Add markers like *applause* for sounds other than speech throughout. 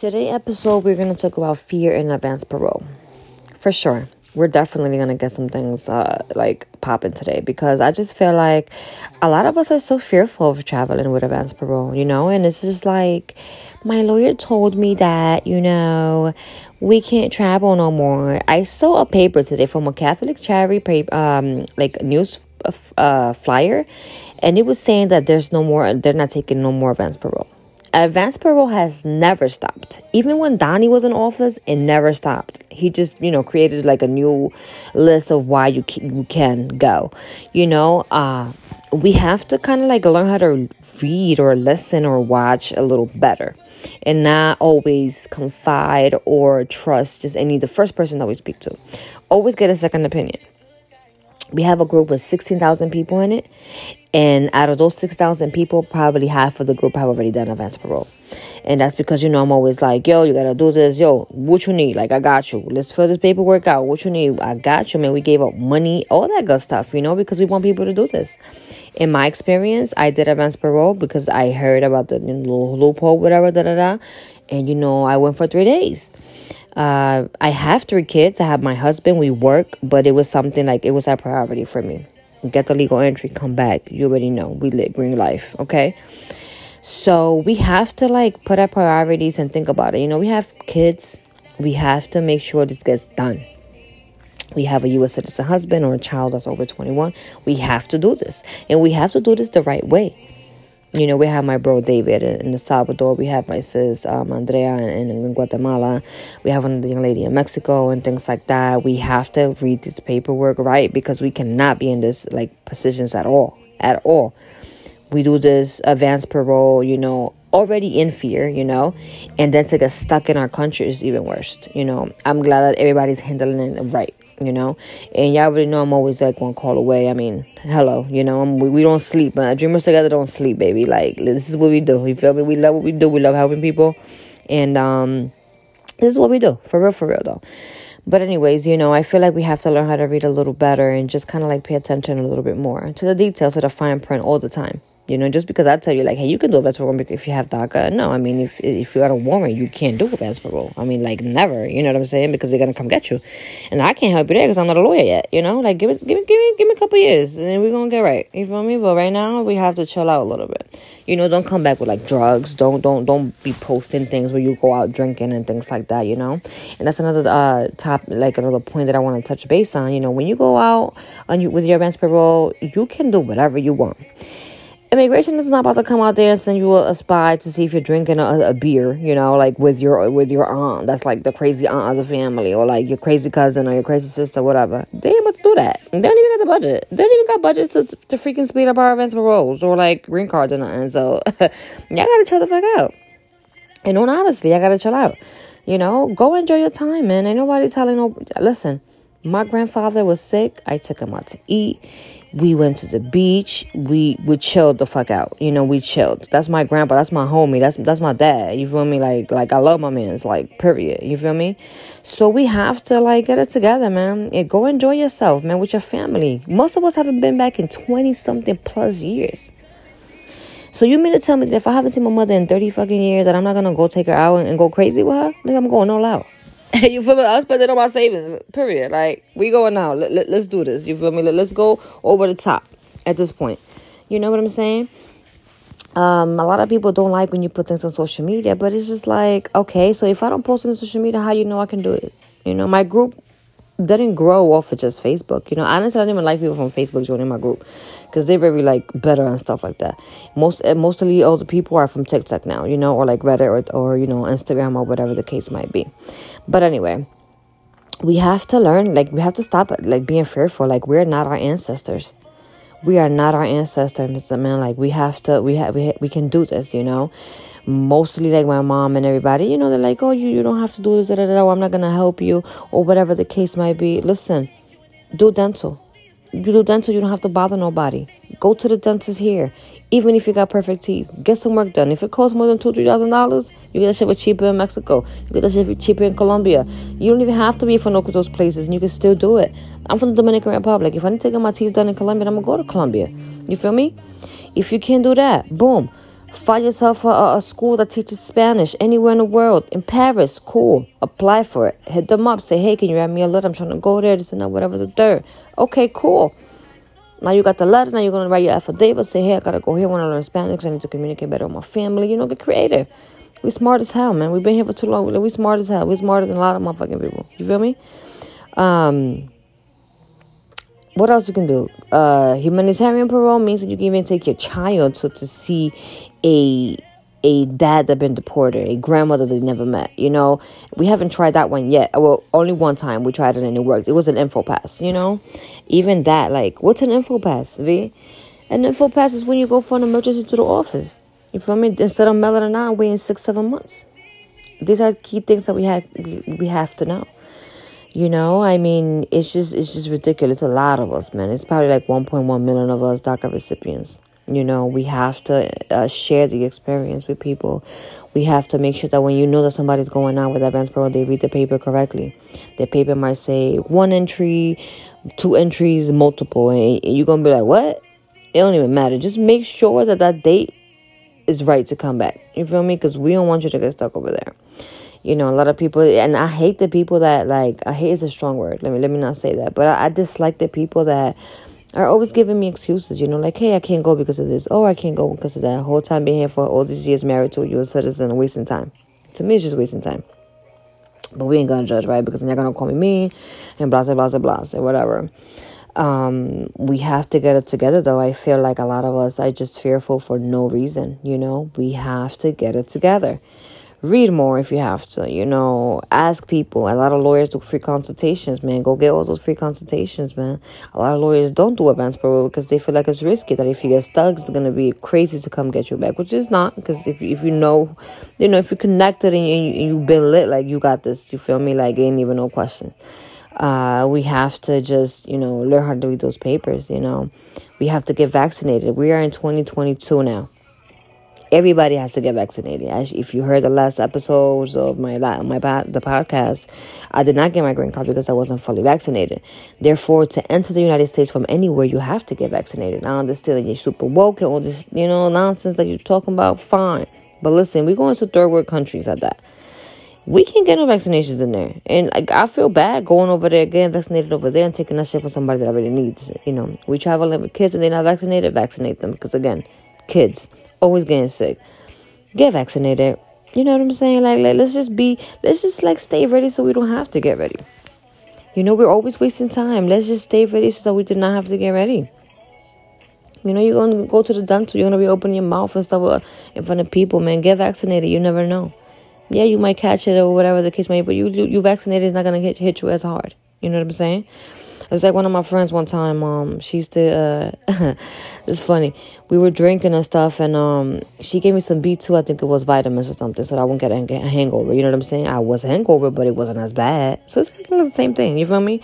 Today episode we're gonna talk about fear and advance parole. For sure. We're definitely gonna get some things uh, like popping today because I just feel like a lot of us are so fearful of traveling with advance parole, you know, and it's just like my lawyer told me that, you know, we can't travel no more. I saw a paper today from a Catholic charity paper, um, like news uh, flyer, and it was saying that there's no more, they're not taking no more advance parole. Advance parole has never stopped. Even when Donnie was in office, it never stopped. He just, you know, created like a new list of why you can, you can go. You know, uh, we have to kind of like learn how to read or listen or watch a little better and not always confide or trust just any the first person that we speak to. Always get a second opinion. We have a group with 16,000 people in it, and out of those 6,000 people, probably half of the group have already done advance parole. And that's because, you know, I'm always like, yo, you gotta do this. Yo, what you need? Like, I got you. Let's fill this paperwork out. What you need? I got you, man. We gave up money, all that good stuff, you know, because we want people to do this. In my experience, I did advance parole because I heard about the you know, loophole, whatever, da da da. And, you know, I went for three days. Uh, I have three kids. I have my husband. We work, but it was something like it was a priority for me get the legal entry, come back. You already know we live green life, okay? So we have to like put our priorities and think about it. You know, we have kids, we have to make sure this gets done. We have a U.S. citizen husband or a child that's over 21. We have to do this, and we have to do this the right way you know, we have my bro David in El Salvador. We have my sis um, Andrea in, in, Guatemala. We have another young lady in Mexico and things like that. We have to read this paperwork right because we cannot be in this like positions at all, at all. We do this advanced parole, you know, already in fear, you know, and then to get stuck in our country is even worse. You know, I'm glad that everybody's handling it right you know. And y'all already know I'm always like one call away. I mean, hello, you know, I'm, we, we don't sleep. Uh, dreamers together don't sleep, baby. Like this is what we do. You feel me? We love what we do. We love helping people, and um, this is what we do for real, for real though. But anyways, you know, I feel like we have to learn how to read a little better and just kind of like pay attention a little bit more to the details of the fine print all the time. You know, just because I tell you like, hey, you can do a parole if you have DACA. No, I mean, if if you got a warrant, you can't do a parole. I mean, like never. You know what I'm saying? Because they're gonna come get you, and I can't help you there because I'm not a lawyer yet. You know, like give us, give me, give me, give me a couple years, and we're gonna get right. You feel me? But right now, we have to chill out a little bit. You know, don't come back with like drugs. Don't don't don't be posting things where you go out drinking and things like that. You know, and that's another uh top like another point that I want to touch base on. You know, when you go out on you with your advance you can do whatever you want immigration is not about to come out there and send you a, a spy to see if you're drinking a, a, beer, you know, like with your with your aunt. That's like the crazy aunt of the family, or like your crazy cousin or your crazy sister, whatever. They ain't about to do that. They don't even got the budget. They don't even got budgets to, to freaking speed up our advance paroles or like green cards or nothing. So *laughs* y'all gotta chill the fuck out. And on honestly, I gotta chill out. You know, go enjoy your time, man. Ain't nobody telling no. Listen, my grandfather was sick. I took him out to eat we went to the beach. We we chilled the fuck out. You know, we chilled. That's my grandpa. That's my homie. That's that's my dad. You feel me? Like like I love my man. It's like period. You feel me? So we have to like get it together, man. And go enjoy yourself, man, with your family. Most of us haven't been back in twenty something plus years. So you mean to tell me that if I haven't seen my mother in thirty fucking years, that I'm not gonna go take her out and, and go crazy with her? Like I'm going all out. *laughs* you feel me? I spend it on my savings. Period. Like we going now. Let, let, let's do this. You feel me? Let, let's go over the top at this point. You know what I'm saying? Um, a lot of people don't like when you put things on social media, but it's just like, okay, so if I don't post on social media, how you know I can do it? You know, my group didn't grow off of just Facebook. You know, honestly, I didn't even like people from Facebook joining my group because they're very like better and stuff like that. Most eh, mostly all the people are from TikTok now, you know, or like Reddit or or you know Instagram or whatever the case might be. But anyway, we have to learn. Like we have to stop like being fearful. Like we're not our ancestors. We are not our ancestors. Man. Like we have to. We have. We we can do this. You know mostly like my mom and everybody, you know, they're like, oh, you, you don't have to do this, da, da, da, I'm not to help you, or whatever the case might be. Listen, do dental. You do dental, you don't have to bother nobody. Go to the dentist here, even if you got perfect teeth. Get some work done. If it costs more than two, three thousand dollars, you get that shit for cheaper in Mexico. You get that shit cheaper in Colombia. You don't even have to be from no those places, and you can still do it. I'm from the Dominican Republic. If I need to get my teeth done in Colombia, I'm gonna go to Colombia. You feel me? If you can't do that, boom Find yourself a, a school that teaches Spanish anywhere in the world. In Paris, cool. Apply for it. Hit them up. Say, hey, can you write me a letter? I'm trying to go there, this and that, whatever the third. Okay, cool. Now you got the letter. Now you're gonna write your affidavit. Say, hey, I gotta go here. I Want to learn Spanish? I need to communicate better with my family. You know, get creative. We smart as hell, man. We've been here for too long. We smart as hell. We smarter than a lot of motherfucking people. You feel me? Um, what else you can do? Uh, humanitarian parole means that you can even take your child to, to see a a dad that been deported, a grandmother they never met. You know, we haven't tried that one yet. Well, only one time we tried it and it worked. It was an InfoPass. You know, even that. Like, what's an InfoPass? V? An InfoPass is when you go for an emergency to the office. You feel me? Instead of mailing it out, waiting six, seven months. These are key things that we have we, we have to know. You know, I mean, it's just it's just ridiculous. A lot of us, man. It's probably like 1.1 million of us DACA recipients. You know, we have to uh, share the experience with people. We have to make sure that when you know that somebody's going out with advance parole, they read the paper correctly. The paper might say one entry, two entries, multiple, and you're gonna be like, "What?" It don't even matter. Just make sure that that date is right to come back. You feel me? Because we don't want you to get stuck over there. You know, a lot of people, and I hate the people that like. I hate is a strong word. Let me let me not say that, but I, I dislike the people that are always giving me excuses. You know, like, hey, I can't go because of this. Oh, I can't go because of that. Whole time being here for all these years, married to a U.S. citizen, wasting time. To me, it's just wasting time. But we ain't gonna judge, right? Because they're gonna call me me and blah blah blah blah blah whatever. Um, we have to get it together though. I feel like a lot of us are just fearful for no reason, you know. We have to get it together read more if you have to you know. Ask people. A lot of lawyers do free consultations man. Go get all those free consultations man. A lot of lawyers don't do advance parole because they feel like it's risky that if you get stuck it's going to be crazy to come get you back which is not because if, if you know you know if you're connected and, you, you've been lit like you got this you feel me? Like ain't even no question uh, we have to just you know learn how to read those papers you know. We have to get vaccinated. We are in 2022 now everybody has to get vaccinated. If you heard the last episodes of my my the podcast, I did not get my green card because I wasn't fully vaccinated. Therefore, to enter the United States from anywhere, you have to get vaccinated. I understand you're super woke and all this, you know, nonsense that you're talking about. Fine, but listen, we're going to third world countries at that. We can't get no vaccinations in there, and like I feel bad going over there, getting vaccinated over there, and taking that shit from somebody that really needs. You know, we travel with kids and they're not vaccinated. Vaccinate them because again, kids always getting sick. Get vaccinated. You know what I'm saying? Like, like, let's just be, let's just like stay ready so we don't have to get ready. You know, we're always wasting time. Let's just stay ready so that we do not have to get ready. You know, you're to go to the dental, you're to be opening your mouth and stuff uh, in front of people, man. Get vaccinated. You never know. Yeah, you might catch it or whatever the case may be, but you, you vaccinated is not to hit, hit you as hard. You know what I'm saying? It's like one of my friends one time, um, she used to, uh, *laughs* it's funny. We were drinking and stuff, and um, she gave me some B2, I think it was vitamins or something, so I wouldn't get a, hangover. You know what I'm saying? I was hangover, but it wasn't as bad. So it's kind of the same thing, you feel me?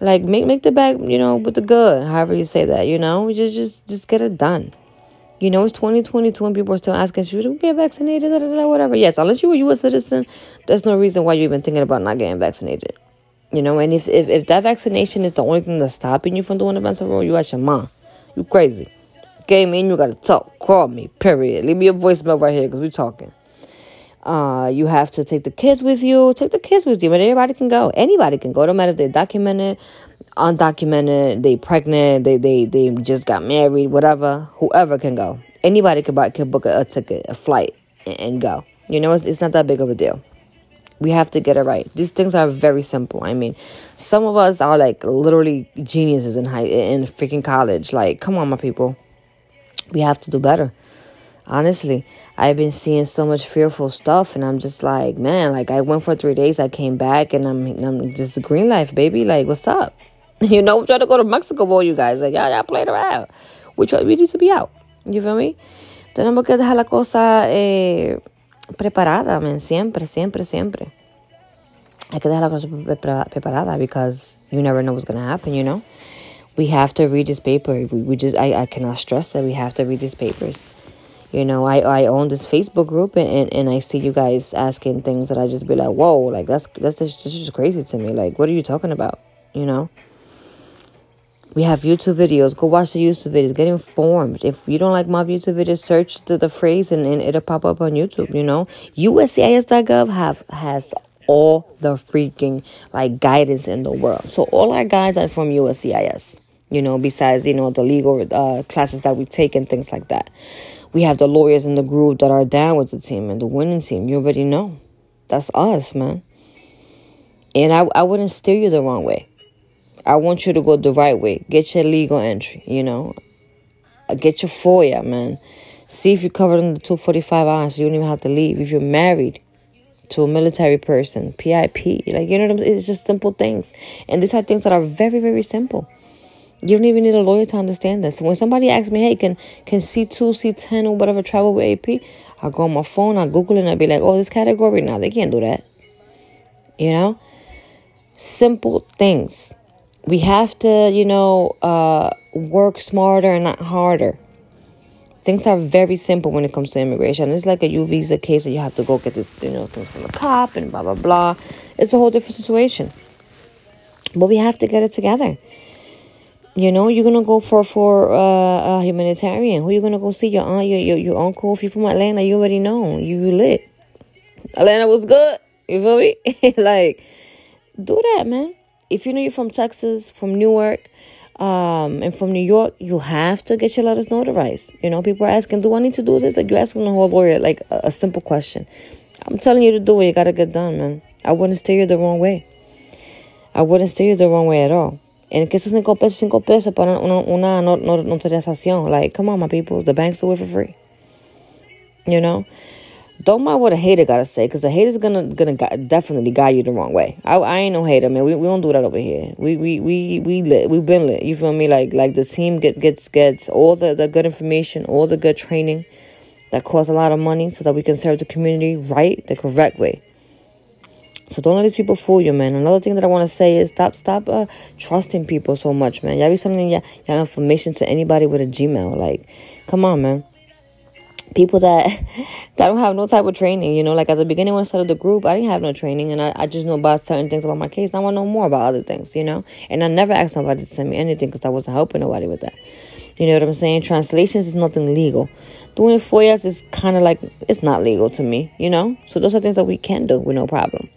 Like, make make the bag, you know, with the good, however you say that, you know? Just, just, just get it done. You know, it's 2022 and people are still asking, should we get vaccinated? Whatever. Yes, unless you were a U.S. citizen, there's no reason why you're even thinking about not getting vaccinated. You know, and if, if, if that vaccination is the only thing that's stopping you from doing the role, you at your mom. You crazy. Okay, man, you gotta talk. Call me, period. Leave me a voicemail right here because we're talking. Uh, you have to take the kids with you. Take the kids with you, but everybody can go. Anybody can go. No matter if they're documented, undocumented, they pregnant, they they they just got married, whatever. Whoever can go. Anybody can buy can book a, a ticket, a flight, and, and go. You know, it's, it's not that big of a deal. We have to get it right. These things are very simple. I mean, some of us are like literally geniuses in high in freaking college. Like, come on, my people. We have to do better. Honestly, I've been seeing so much fearful stuff, and I'm just like, man. Like, I went for three days. I came back, and I'm I'm just green life, baby. Like, what's up? *laughs* You know, I'm trying to go to Mexico, boy. You guys, like, y'all, y'all played around. We try, we need to be out. You feel me? Eh, preparada, man. Siempre, siempre, siempre. Hay que dejar la cosa preparada because you never know what's going to happen, you know? We have to read this paper. We, we just, I, I cannot stress that we have to read these papers. You know, I, I own this Facebook group and, and, and I see you guys asking things that I just be like, whoa, like that's, that's that's just crazy to me. Like, what are you talking about? You know? We have YouTube videos. Go watch the YouTube videos. Get informed. If you don't like my YouTube videos, search the, the phrase and, and it'll pop up on YouTube, you know. USCIS.gov have has all the freaking like guidance in the world. So all our guides are from USCIS, you know, besides, you know, the legal uh, classes that we take and things like that. We have the lawyers in the group that are down with the team and the winning team. You already know. That's us, man. And I, I wouldn't steer you the wrong way. I want you to go the right way. Get your legal entry, you know. Uh, get your FOIA, man. See if you're covered under 245 hours. You don't even have to leave. If you're married to a military person, PIP, like, you know what I'm It's just simple things. And these are things that are very, very simple. You don't even need a lawyer to understand this. When somebody asks me, hey, can can C2, C10, or whatever travel with AP? I go on my phone, I Google it, and I be like, oh, this category? Now, they can't do that. You know? Simple things we have to, you know, uh, work smarter and not harder. Things are very simple when it comes to immigration. It's like a U visa case that you have to go get the, you know, things from the cop and blah blah blah. It's a whole different situation. But we have to get it together. You know, you're gonna go for for uh, a humanitarian. Who you gonna go see? Your aunt, your, your your uncle. If you're from Atlanta, you already know. You, you lit. Atlanta was good. You feel me? *laughs* like, do that, man if you know you're from Texas, from Newark, um, and from New York, you have to get your letters notarized. You know, people are asking, "Do I need to do this?" Like you're asking a whole lawyer like a, a simple question. I'm telling you to do it. You gotta get done, man. I wouldn't steer you the wrong way. I wouldn't steer you the wrong way at all. And que esos cinco pesos, cinco pesos para una, una notarización. Like, come on, my people. The banks do it for free. You know? Don't mind what a hater gotta say, because a hater's gonna gonna definitely guide you the wrong way. I, I ain't no hater, man. We, we don't do that over here. We we we we lit. We've been lit. You feel me? Like like the team get gets gets all the, the good information, all the good training that costs a lot of money, so that we can serve the community right, the correct way. So don't let these people fool you, man. Another thing that I want to say is stop, stop uh, trusting people so much, man. Y'all be sending your information to anybody with a Gmail. Like, come on, man people that *laughs* that don't have no type of training. You know, like at the beginning when I started the group, I didn't have no training, and I, I just know about certain things about my case. Now I want to know more about other things. You know, and I never asked somebody to send me anything because I wasn't helping nobody with that. You know what I'm saying? Translations is nothing legal. Doing FOIAs is kind of like it's not legal to me. You know, so those are things that we can do with no problem.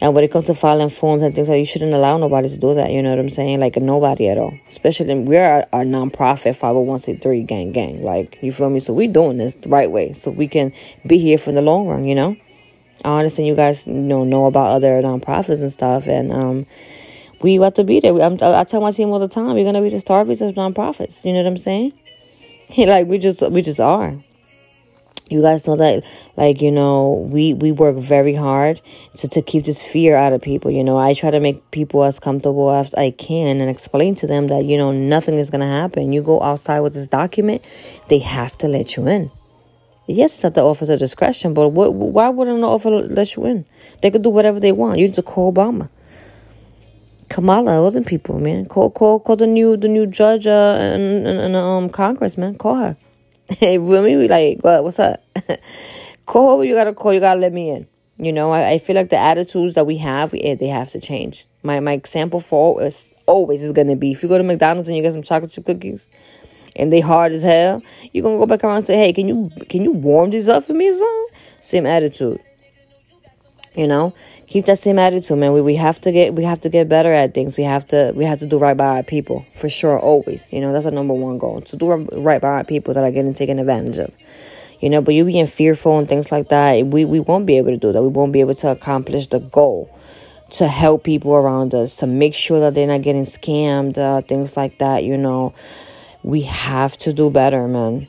And when it comes to filing forms and things like that, you shouldn't allow nobody to do that. You know what I'm saying? Like nobody at all. Especially we're a, a nonprofit 501c3 gang gang. Like you feel me? So we doing this the right way, so we can be here for the long run. You know. I understand you guys you know know about other nonprofits and stuff, and um, we about to be there. I'm, I tell my team all the time, we're gonna be the Starbucks of nonprofits. You know what I'm saying? *laughs* like we just we just are you guys know that like you know we we work very hard to, to keep this fear out of people you know i try to make people as comfortable as i can and explain to them that you know nothing is to happen you go outside with this document they have to let you in yes it's at the officer discretion but what, why wouldn't the officer let you in they could do whatever they want you to call obama Kamala, wasn't people, man. Call, call, call the new, the new judge, uh, and, and, and um, Congress, man. Call her. *laughs* Hey, with me, like, what, what's up? *laughs* call you gotta call. You gotta let me in. You know, I, I feel like the attitudes that we have, we, they have to change. My my example for is always is gonna be if you go to McDonald's and you get some chocolate chip cookies, and they hard as hell, you're gonna go back around and say, "Hey, can you can you warm these up for me, son?" Same attitude. You know, keep that same attitude, man. We we have to get we have to get better at things. We have to we have to do right by our people for sure. Always, you know, that's our number one goal to do right by our people that are getting taken advantage of. You know, but you being fearful and things like that, we we won't be able to do that. We won't be able to accomplish the goal to help people around us to make sure that they're not getting scammed, uh, things like that. You know, we have to do better, man.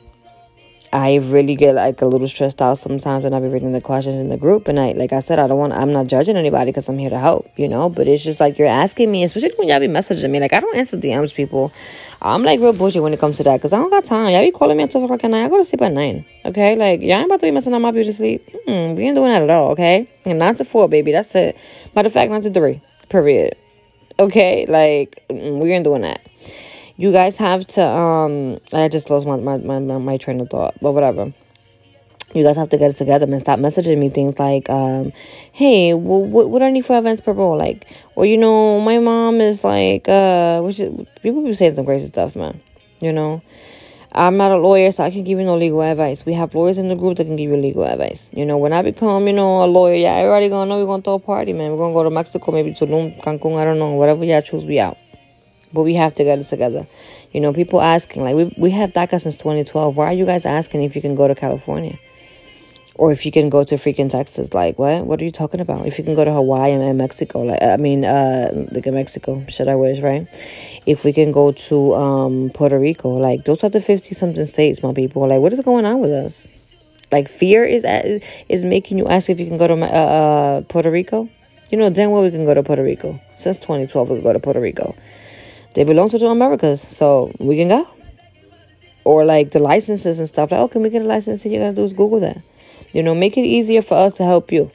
I really get like a little stressed out sometimes when I be reading the questions in the group. And I, like I said, I don't want, I'm not judging anybody because I'm here to help, you know. But it's just like you're asking me, especially when y'all be messaging me. Like I don't answer DMs, people. I'm like real bullshit when it comes to that because I don't got time. Y'all be calling me at 12 o'clock at night. I go to sleep at 9. Okay? Like, y'all ain't about to be messing up my beauty sleep. Mm, we ain't doing that at all, okay? And 9 to 4, baby. That's it. Matter of fact, 9 to 3. Period. Okay? Like, we ain't doing that you guys have to um i just lost my my, my, my train of thought but whatever. You guys have to get it together and stop messaging me things like um hey what, what do i need for advance parole like or you know my mom is like uh which is, people be saying some crazy stuff man. You know? I'm not a lawyer so i can give you no legal advice. We have lawyers in the group that can give you legal advice. You know when i become you know a lawyer yeah everybody gonna know we're gonna throw a party man. We're gonna go to mexico maybe tulum cancun i don't know whatever y'all choose we out but we have to get it together you know people asking like we, we have daca since 2012 why are you guys asking if you can go to california or if you can go to freaking Texas, like what? What are you talking about? If you can go to Hawaii and Mexico, like I mean, uh, like Mexico, should I wish, right? If we can go to um Puerto Rico, like those are the fifty something states, my people. Like, what is going on with us? Like fear is is making you ask if you can go to uh, uh, Puerto Rico. You know damn well we can go to Puerto Rico. Since 2012, we can go to Puerto Rico. They belong to the Americas, so we can go. Or like the licenses and stuff. Like, oh, can we get a license? All you gotta do is Google that. You know, make it easier for us to help you.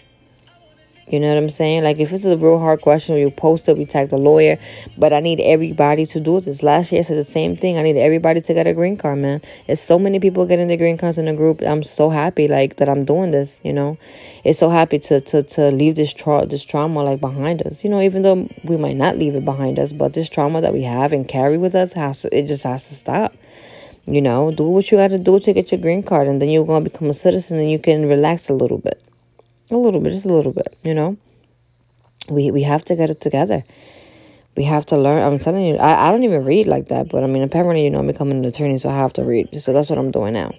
You know what I'm saying? Like, if it's a real hard question, you post it, we tag the lawyer. But I need everybody to do this. Last year, I said the same thing. I need everybody to get a green card, man. It's so many people getting the green cards in the group. I'm so happy, like, that I'm doing this, you know? It's so happy to to, to leave this, tra- this trauma, like, behind us. You know, even though we might not leave it behind us, but this trauma that we have and carry with us, has to, it just has to stop. You know, do what you got to do to get your green card, and then you're going to become a citizen and you can relax a little bit. A little bit, just a little bit, you know? We, we have to get it together. We have to learn. I'm telling you, I, I don't even read like that, but I mean, apparently, you know, I'm becoming an attorney, so I have to read. So that's what I'm doing now.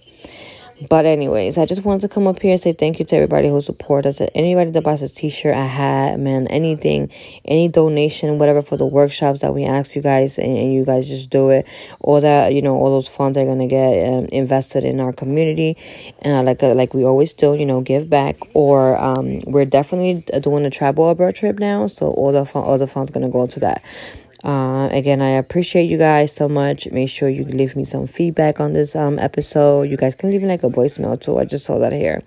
But anyways, I just wanted to come up here and say thank you to everybody who support us. Anybody that buys a t-shirt, a hat, man, anything, any donation, whatever for the workshops that we ask you guys and, and you guys just do it. All that, you know, all those funds are going to get um, invested in our community. Uh, like uh, like we always do, you know, give back. Or um, we're definitely doing a travel abroad trip now. So all the, fun, all the funds going to go to that. Uh, again, I appreciate you guys so much. Make sure you leave me some feedback on this um, episode. You guys can leave me like a voicemail too. I just saw that here.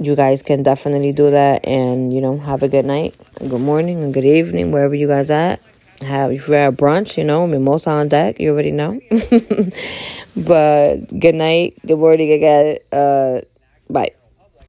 You guys can definitely do that, and you know, have a good night, a good morning, and good evening wherever you guys at. Have if you're at brunch, you know, mimosa on deck. You already know. *laughs* but good night, good morning again. Uh, bye.